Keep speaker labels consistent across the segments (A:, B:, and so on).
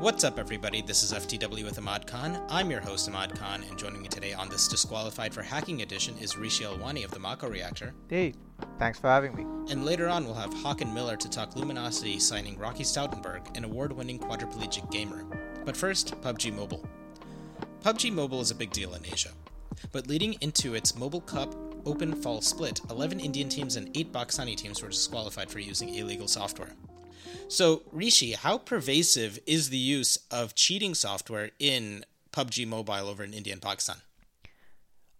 A: What's up, everybody? This is FTW with Imad Khan. I'm your host, Imad Khan, and joining me today on this Disqualified for Hacking edition is Rishi Alwani of the Mako Reactor.
B: Hey, thanks for having me.
A: And later on, we'll have Hawken Miller to talk Luminosity signing Rocky Stoutenberg, an award winning quadriplegic gamer. But first, PUBG Mobile. PUBG Mobile is a big deal in Asia. But leading into its Mobile Cup Open Fall split, 11 Indian teams and 8 Pakistani teams were disqualified for using illegal software. So, Rishi, how pervasive is the use of cheating software in PUBG Mobile over in India and Pakistan?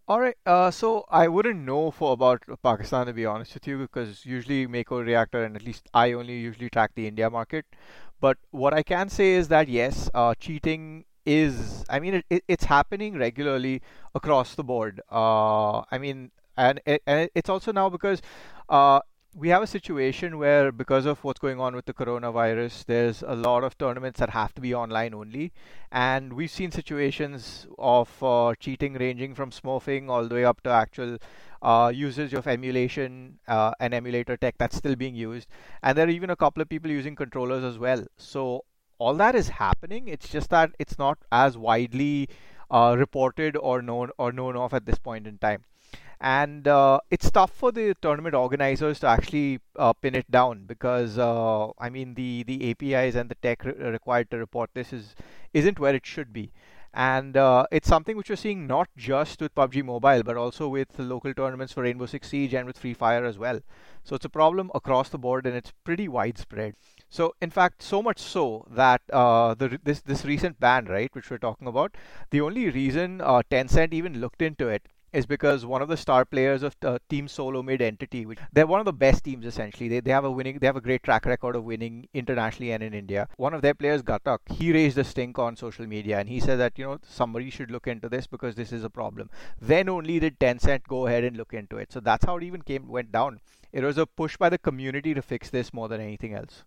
B: All right. Uh, so I wouldn't know for about Pakistan to be honest with you, because usually Mako Reactor and at least I only usually track the India market. But what I can say is that yes, uh, cheating is. I mean, it, it, it's happening regularly across the board. Uh, I mean, and, and it's also now because uh, we have a situation where because of what's going on with the coronavirus there's a lot of tournaments that have to be online only. And we've seen situations of uh, cheating ranging from smurfing all the way up to actual uh, usage of emulation uh, and emulator tech that's still being used. And there are even a couple of people using controllers as well. So all that is happening. It's just that it's not as widely uh, reported or known or known of at this point in time and uh, it's tough for the tournament organizers to actually uh, pin it down because uh, I mean the the APIs and the tech re- required to report this is isn't where it should be. And uh, it's something which we're seeing not just with PUBG Mobile, but also with local tournaments for Rainbow Six Siege and with Free Fire as well. So it's a problem across the board, and it's pretty widespread. So in fact, so much so that uh, the this this recent ban, right, which we're talking about, the only reason uh, Tencent even looked into it is because one of the star players of uh, Team Solo mid entity, which they're one of the best teams essentially. They, they have a winning, they have a great track record of winning internationally and in India. One of their players, Ghatak, he raised a stink on social media and he said that you know somebody should look into this because this is a problem. Then only did Tencent go ahead and look into it. So that's how it even came went down. It was a push by the community to fix this more than anything else.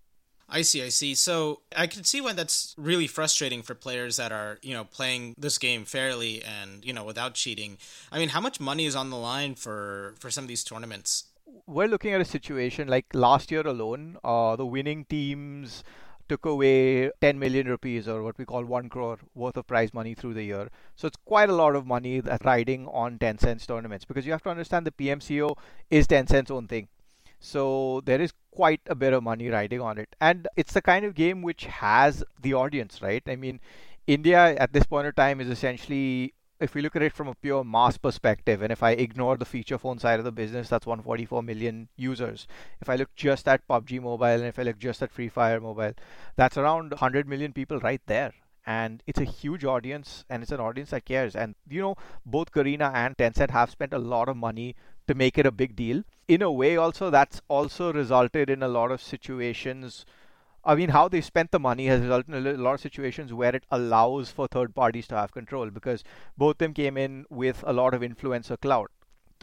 A: I see, I see. So I can see why that's really frustrating for players that are, you know, playing this game fairly and, you know, without cheating. I mean, how much money is on the line for for some of these tournaments?
B: We're looking at a situation like last year alone, uh, the winning teams took away 10 million rupees or what we call 1 crore worth of prize money through the year. So it's quite a lot of money that's riding on Tencent's tournaments because you have to understand the PMCO is Tencent's own thing. So there is quite a bit of money riding on it. And it's the kind of game which has the audience, right? I mean, India at this point of time is essentially if we look at it from a pure mass perspective, and if I ignore the feature phone side of the business, that's 144 million users. If I look just at PUBG Mobile and if I look just at Free Fire Mobile, that's around 100 million people right there. And it's a huge audience, and it's an audience that cares. And you know, both Garena and Tencent have spent a lot of money to make it a big deal. In a way, also, that's also resulted in a lot of situations. I mean, how they spent the money has resulted in a lot of situations where it allows for third parties to have control because both them came in with a lot of influencer clout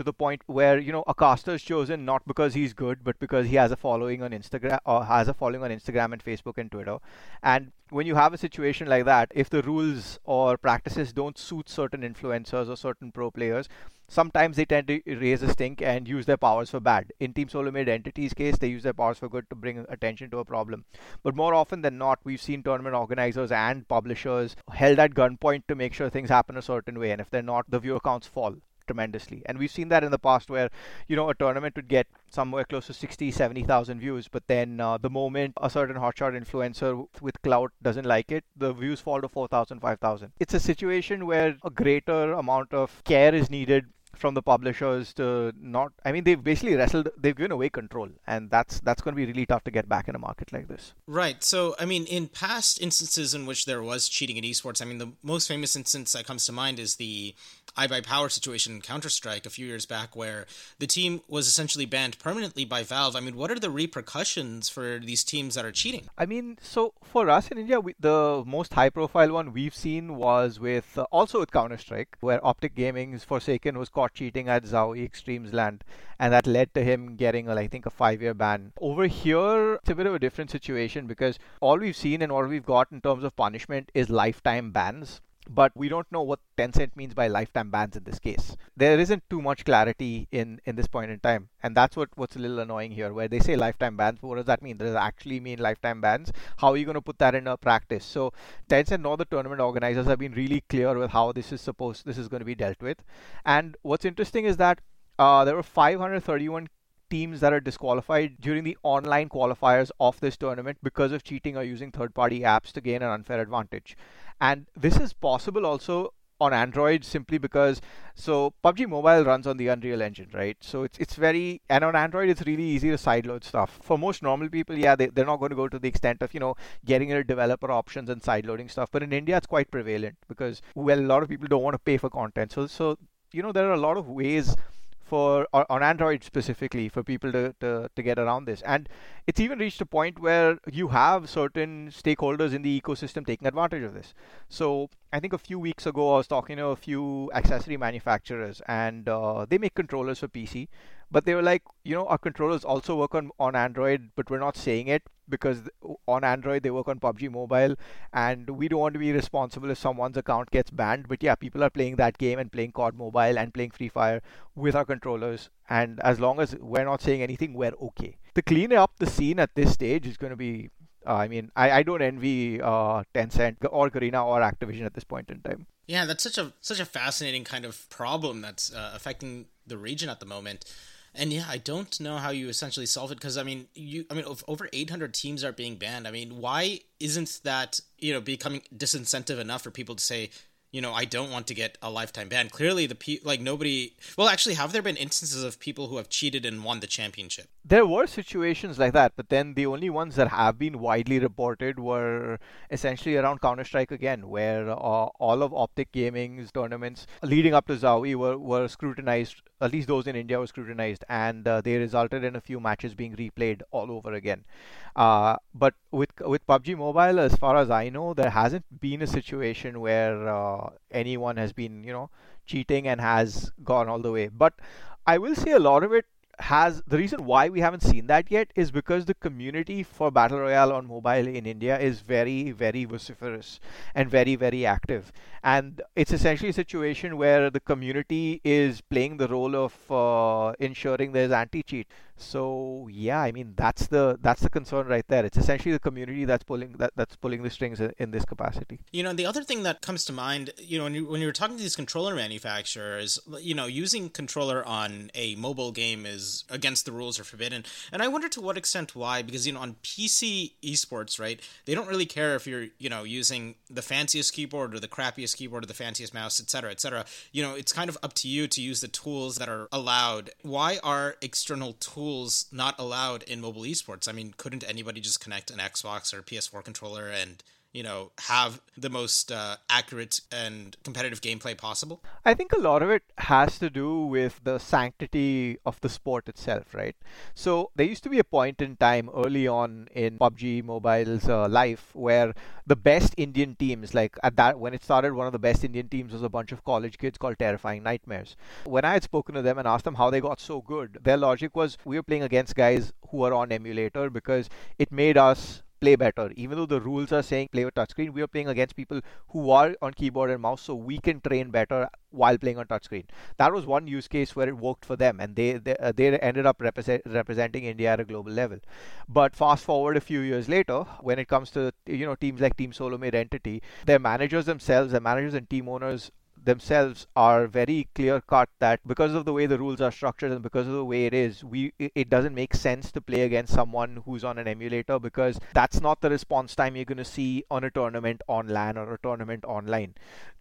B: to the point where you know a caster is chosen not because he's good but because he has a following on Instagram or has a following on Instagram and Facebook and Twitter and when you have a situation like that if the rules or practices don't suit certain influencers or certain pro players sometimes they tend to raise a stink and use their powers for bad in team solo mid entities case they use their powers for good to bring attention to a problem but more often than not we've seen tournament organizers and publishers held at gunpoint to make sure things happen a certain way and if they're not the viewer counts fall tremendously. And we've seen that in the past where, you know, a tournament would get somewhere close to 60, 70,000 views, but then uh, the moment a certain hotshot influencer with clout doesn't like it, the views fall to 4,000, 5,000. It's a situation where a greater amount of care is needed from the publishers to not I mean they've basically wrestled they've given away control and that's that's going to be really tough to get back in a market like this.
A: Right. So I mean in past instances in which there was cheating in esports, I mean the most famous instance that comes to mind is the iBUYPOWER situation in Counter-Strike a few years back where the team was essentially banned permanently by Valve. I mean, what are the repercussions for these teams that are cheating?
B: I mean, so for us in India, we, the most high-profile one we've seen was with uh, also with Counter-Strike, where Optic Gaming's Forsaken was caught cheating at Zowie Extremesland, and that led to him getting, I think, a five-year ban. Over here, it's a bit of a different situation because all we've seen and all we've got in terms of punishment is lifetime bans but we don't know what Tencent means by lifetime bans in this case. There isn't too much clarity in, in this point in time, and that's what, what's a little annoying here, where they say lifetime bans, what does that mean? Does it actually mean lifetime bans? How are you going to put that in a practice? So Tencent nor the tournament organizers have been really clear with how this is supposed this is going to be dealt with. And what's interesting is that uh, there were 531 teams that are disqualified during the online qualifiers of this tournament because of cheating or using third party apps to gain an unfair advantage. And this is possible also on Android simply because so PUBG Mobile runs on the Unreal Engine, right? So it's it's very and on Android it's really easy to sideload stuff. For most normal people, yeah, they they're not going to go to the extent of you know getting into developer options and sideloading stuff. But in India, it's quite prevalent because well, a lot of people don't want to pay for content. So so you know there are a lot of ways for on Android specifically for people to, to, to get around this. And it's even reached a point where you have certain stakeholders in the ecosystem taking advantage of this. So I think a few weeks ago I was talking to a few accessory manufacturers and uh, they make controllers for PC, but they were like, you know, our controllers also work on, on Android, but we're not saying it because on Android they work on PUBG Mobile, and we don't want to be responsible if someone's account gets banned. But yeah, people are playing that game and playing COD Mobile and playing Free Fire with our controllers, and as long as we're not saying anything, we're okay. To clean up the scene at this stage is going to be. Uh, I mean, I, I don't envy uh, Tencent or Garena or Activision at this point in time.
A: Yeah, that's such a such a fascinating kind of problem that's uh, affecting the region at the moment. And yeah, I don't know how you essentially solve it because I mean, you I mean, over 800 teams are being banned. I mean, why isn't that you know becoming disincentive enough for people to say, you know, I don't want to get a lifetime ban. Clearly, the pe- like nobody. Well, actually, have there been instances of people who have cheated and won the championship?
B: There were situations like that, but then the only ones that have been widely reported were essentially around Counter Strike again, where uh, all of Optic Gaming's tournaments leading up to Zowie were were scrutinized. At least those in India were scrutinized, and uh, they resulted in a few matches being replayed all over again. Uh, but with with PUBG Mobile, as far as I know, there hasn't been a situation where uh, anyone has been, you know, cheating and has gone all the way. But I will say a lot of it has the reason why we haven't seen that yet is because the community for battle royale on mobile in India is very very vociferous and very very active. And it's essentially a situation where the community is playing the role of uh, ensuring there's anti cheat so yeah, I mean that's the that's the concern right there. It's essentially the community that's pulling that, that's pulling the strings in, in this capacity.
A: You know, the other thing that comes to mind, you know, when you when you're talking to these controller manufacturers, you know, using controller on a mobile game is against the rules or forbidden. And I wonder to what extent why, because you know, on PC esports, right, they don't really care if you're, you know, using the fanciest keyboard or the crappiest keyboard or the fanciest mouse, etc., etc. You know, it's kind of up to you to use the tools that are allowed. Why are external tools tools not allowed in mobile esports. I mean, couldn't anybody just connect an Xbox or PS4 controller and you know have the most uh, accurate and competitive gameplay possible?
B: I think a lot of it has to do with the sanctity of the sport itself right? So there used to be a point in time early on in pubg mobile's uh, life where the best indian teams like at that when it started one of the best indian teams was a bunch of college kids called terrifying nightmares. When i had spoken to them and asked them how they got so good their logic was we were playing against guys who are on emulator because it made us play better. Even though the rules are saying play with touchscreen, we are playing against people who are on keyboard and mouse, so we can train better while playing on touchscreen. That was one use case where it worked for them, and they they, uh, they ended up represent, representing India at a global level. But fast forward a few years later, when it comes to you know teams like Team Solo Mid Entity, their managers themselves, their managers and team owners themselves are very clear cut that because of the way the rules are structured and because of the way it is we it doesn't make sense to play against someone who's on an emulator because that's not the response time you're going to see on a tournament on LAN or a tournament online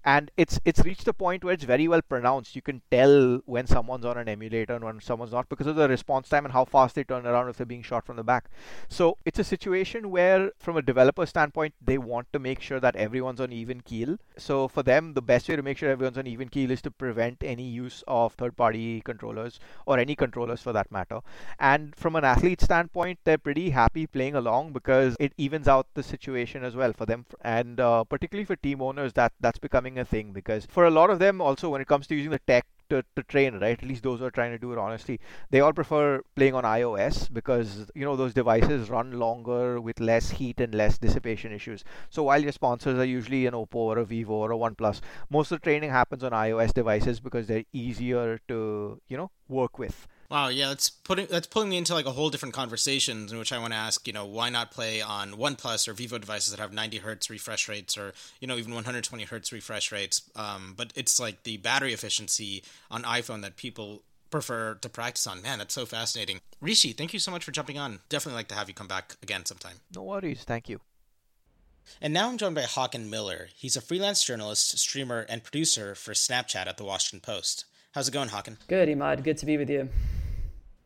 B: and it's it's reached a point where it's very well pronounced. You can tell when someone's on an emulator and when someone's not because of the response time and how fast they turn around if they're being shot from the back. So it's a situation where from a developer standpoint they want to make sure that everyone's on even keel. So for them the best way to make sure everyone's on even keel is to prevent any use of third party controllers or any controllers for that matter. And from an athlete standpoint they're pretty happy playing along because it evens out the situation as well for them. And uh, particularly for team owners that that's becoming a thing because for a lot of them also when it comes to using the tech to, to train, right? At least those who are trying to do it honestly. They all prefer playing on iOS because you know those devices run longer with less heat and less dissipation issues. So while your sponsors are usually an Oppo or a Vivo or a OnePlus, most of the training happens on iOS devices because they're easier to you know work with.
A: Wow, yeah, that's putting that's pulling me into like a whole different conversation in which I want to ask, you know, why not play on OnePlus or Vivo devices that have 90 hertz refresh rates or you know even 120 hertz refresh rates? Um, but it's like the battery efficiency on iPhone that people prefer to practice on. Man, that's so fascinating. Rishi, thank you so much for jumping on. Definitely like to have you come back again sometime.
B: No worries, thank you.
A: And now I'm joined by Hawken Miller. He's a freelance journalist, streamer, and producer for Snapchat at the Washington Post. How's it going, Hawken?
C: Good, Imad. Good to be with you.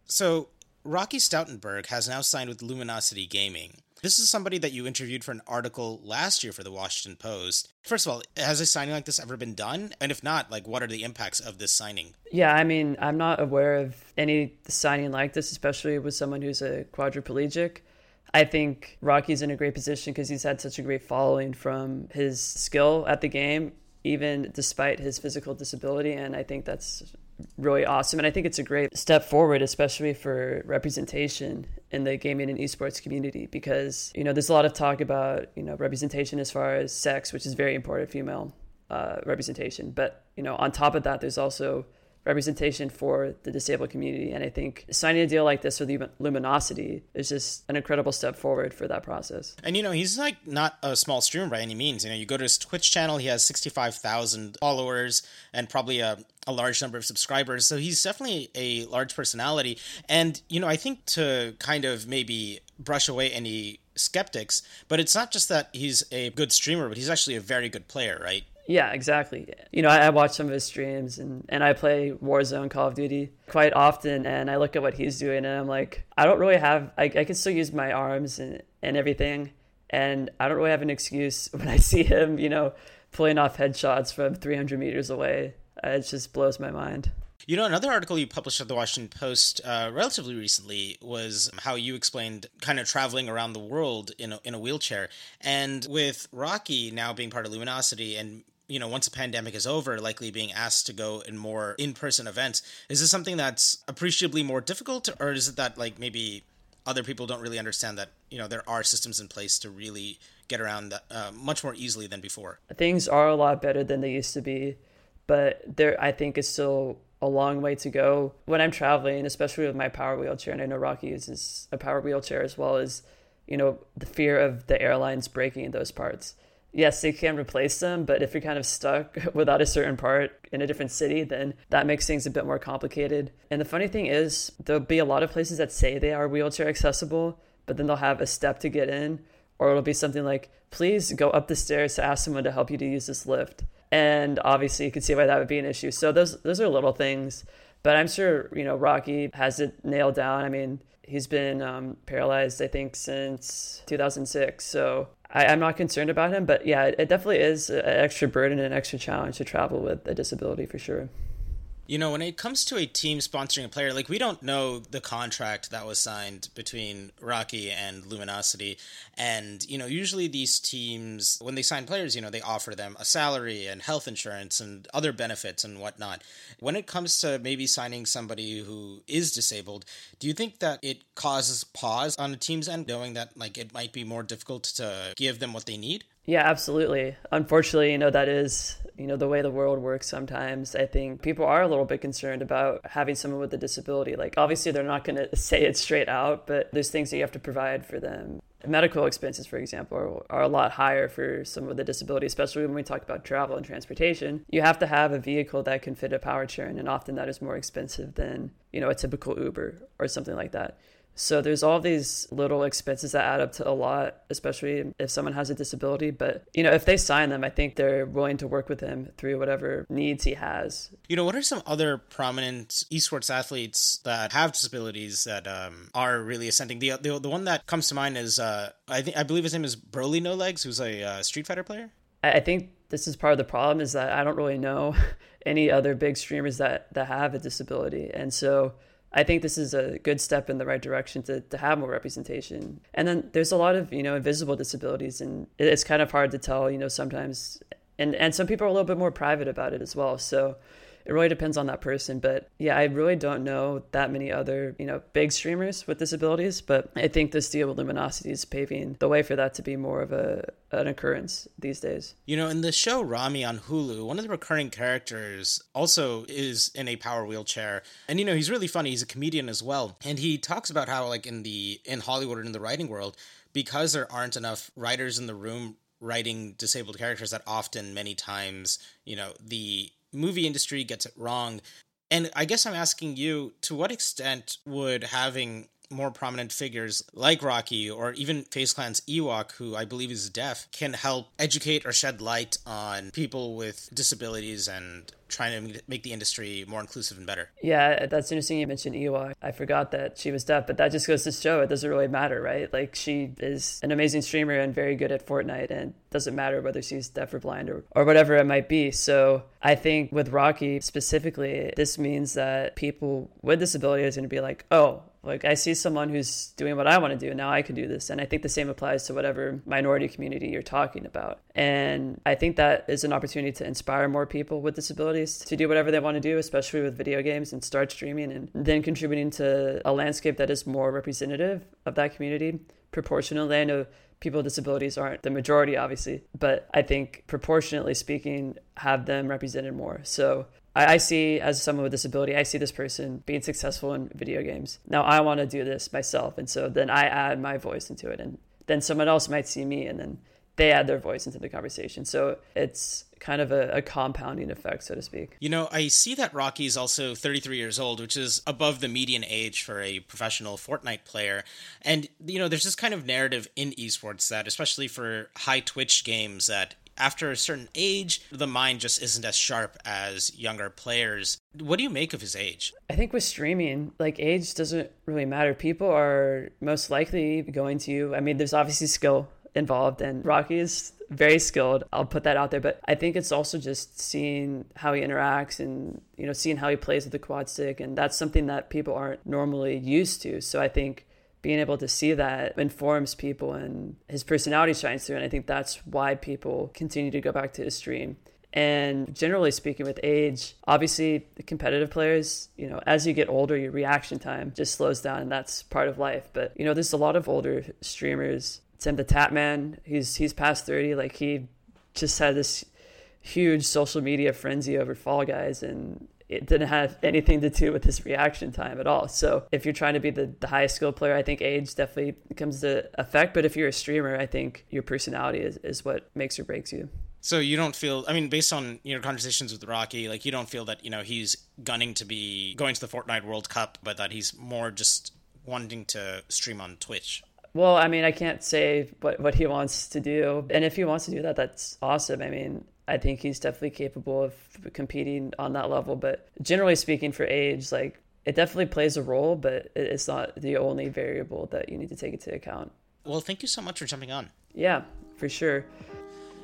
A: So, Rocky Stoutenberg has now signed with Luminosity Gaming. This is somebody that you interviewed for an article last year for the Washington Post. First of all, has a signing like this ever been done? And if not, like what are the impacts of this signing?
C: Yeah, I mean, I'm not aware of any signing like this, especially with someone who's a quadriplegic. I think Rocky's in a great position because he's had such a great following from his skill at the game, even despite his physical disability. And I think that's really awesome. And I think it's a great step forward, especially for representation in the gaming and esports community, because, you know, there's a lot of talk about, you know, representation as far as sex, which is very important, female uh, representation. But, you know, on top of that, there's also representation for the disabled community. And I think signing a deal like this with Luminosity is just an incredible step forward for that process.
A: And you know, he's like not a small streamer by any means. You know, you go to his Twitch channel, he has 65,000 followers and probably a, a large number of subscribers. So he's definitely a large personality. And, you know, I think to kind of maybe brush away any skeptics, but it's not just that he's a good streamer, but he's actually a very good player, right?
C: Yeah, exactly. You know, I, I, watch some of his streams and, and I play Warzone, Call of Duty quite often. And I look at what he's doing and I'm like, I don't really have, I, I can still use my arms and, and everything. And I don't really have an excuse when I see him, you know, pulling off headshots from 300 meters away. It just blows my mind.
A: You know, another article you published at the Washington Post uh, relatively recently was how you explained kind of traveling around the world in a, in a wheelchair. And with Rocky now being part of Luminosity and you know, once the pandemic is over, likely being asked to go in more in person events. Is this something that's appreciably more difficult, or is it that, like, maybe other people don't really understand that, you know, there are systems in place to really get around that uh, much more easily than before?
C: Things are a lot better than they used to be, but there, I think, is still a long way to go. When I'm traveling, especially with my power wheelchair, and I know Rocky uses a power wheelchair as well as, you know, the fear of the airlines breaking those parts yes, they can replace them, but if you're kind of stuck without a certain part in a different city, then that makes things a bit more complicated. And the funny thing is, there'll be a lot of places that say they are wheelchair accessible, but then they'll have a step to get in, or it'll be something like, please go up the stairs to ask someone to help you to use this lift. And obviously, you can see why that would be an issue. So those those are little things, but I'm sure you know Rocky has it nailed down. I mean, he's been um, paralyzed, I think, since 2006. So I, am not concerned about him, but yeah, it definitely is an extra burden and an extra challenge to travel with a disability for sure.
A: You know, when it comes to a team sponsoring a player, like we don't know the contract that was signed between Rocky and Luminosity. And, you know, usually these teams, when they sign players, you know, they offer them a salary and health insurance and other benefits and whatnot. When it comes to maybe signing somebody who is disabled, do you think that it causes pause on a team's end, knowing that, like, it might be more difficult to give them what they need?
C: Yeah, absolutely. Unfortunately, you know, that is, you know, the way the world works sometimes. I think people are a little bit concerned about having someone with a disability. Like, obviously, they're not going to say it straight out, but there's things that you have to provide for them. Medical expenses, for example, are, are a lot higher for someone with a disability, especially when we talk about travel and transportation. You have to have a vehicle that can fit a power chair, and often that is more expensive than, you know, a typical Uber or something like that. So there's all these little expenses that add up to a lot, especially if someone has a disability. But you know, if they sign them, I think they're willing to work with him through whatever needs he has.
A: You know, what are some other prominent esports athletes that have disabilities that um, are really ascending? The, the the one that comes to mind is uh, I think I believe his name is Broly No Legs, who's a uh, Street Fighter player.
C: I think this is part of the problem is that I don't really know any other big streamers that that have a disability, and so I think this is a good step in the right direction to, to have more representation. And then there's a lot of, you know, invisible disabilities and it's kind of hard to tell, you know, sometimes and, and some people are a little bit more private about it as well. So it really depends on that person. But yeah, I really don't know that many other, you know, big streamers with disabilities. But I think this deal with Luminosity is paving the way for that to be more of a an occurrence these days.
A: You know, in the show Ramy on Hulu, one of the recurring characters also is in a power wheelchair. And you know, he's really funny. He's a comedian as well. And he talks about how like in the in Hollywood and in the writing world, because there aren't enough writers in the room writing disabled characters that often many times, you know, the movie industry gets it wrong. And I guess I'm asking you to what extent would having more prominent figures like Rocky or even FaZe Clan's Ewok, who I believe is deaf, can help educate or shed light on people with disabilities and trying to make the industry more inclusive and better.
C: Yeah, that's interesting you mentioned Ewok. I forgot that she was deaf, but that just goes to show it doesn't really matter, right? Like she is an amazing streamer and very good at Fortnite and doesn't matter whether she's deaf or blind or, or whatever it might be. So I think with Rocky specifically, this means that people with disabilities are going to be like, oh, like I see someone who's doing what I want to do. And now I can do this. And I think the same applies to whatever minority community you're talking about. And I think that is an opportunity to inspire more people with disabilities to do whatever they want to do, especially with video games and start streaming and then contributing to a landscape that is more representative of that community proportionally. I know people with disabilities aren't the majority, obviously, but I think proportionately speaking, have them represented more. So I, I see as someone with disability, I see this person being successful in video games. Now I want to do this myself, and so then I add my voice into it, and then someone else might see me, and then they add their voice into the conversation. So it's kind of a, a, compounding effect, so to speak.
A: You know, I see that Rocky is also 33 years old, which is above the median age for a professional Fortnite player. And, you know, there's this kind of narrative in esports that, especially for high Twitch games, that after a certain age, the mind just isn't as sharp as younger players. What do you make of his age?
C: I think with streaming, like age doesn't really matter. People are most likely going to, I mean, there's obviously skill involved, and Rocky is very skilled. I'll put that out there. But I think it's also just seeing how he interacts and, you know, seeing how he plays with the quad stick. And that's something that people aren't normally used to. So I think being able to see that informs people and his personality shines through. And I think that's why people continue to go back to his stream. And generally speaking, with age, obviously the competitive players, you know, as you get older, your reaction time just slows down, and that's part of life. But you know, there's a lot of older streamers. Tim the Tatman, he's he's past thirty. Like he just had this huge social media frenzy over Fall Guys, and it didn't have anything to do with his reaction time at all. So if you're trying to be the, the highest skilled player, I think age definitely comes to effect. But if you're a streamer, I think your personality is, is what makes or breaks you.
A: So you don't feel I mean, based on your conversations with Rocky, like you don't feel that, you know, he's gunning to be going to the Fortnite World Cup, but that he's more just wanting to stream on Twitch.
C: Well, I mean, I can't say what, what he wants to do. And if he wants to do that, that's awesome. I mean, I think he's definitely capable of competing on that level. But generally speaking, for age, like it definitely plays a role, but it's not the only variable that you need to take into account.
A: Well, thank you so much for jumping on.
C: Yeah, for sure.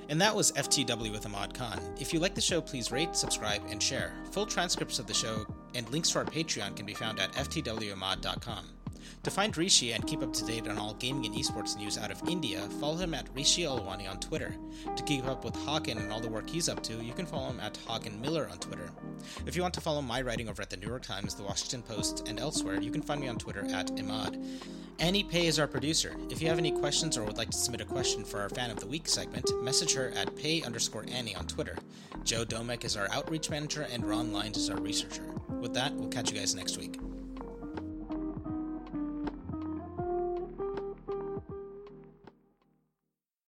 A: And that was FTW with Imad Khan. If you like the show, please rate, subscribe, and share. Full transcripts of the show and links to our Patreon can be found at ftwahmad.com. To find Rishi and keep up to date on all gaming and esports news out of India, follow him at Rishi Alwani on Twitter. To keep up with Hawken and all the work he's up to, you can follow him at Hawken Miller on Twitter. If you want to follow my writing over at the New York Times, the Washington Post, and elsewhere, you can find me on Twitter at Imad. Annie Pay is our producer. If you have any questions or would like to submit a question for our Fan of the Week segment, message her at pay underscore Annie on Twitter. Joe Domek is our outreach manager, and Ron Lines is our researcher. With that, we'll catch you guys next week.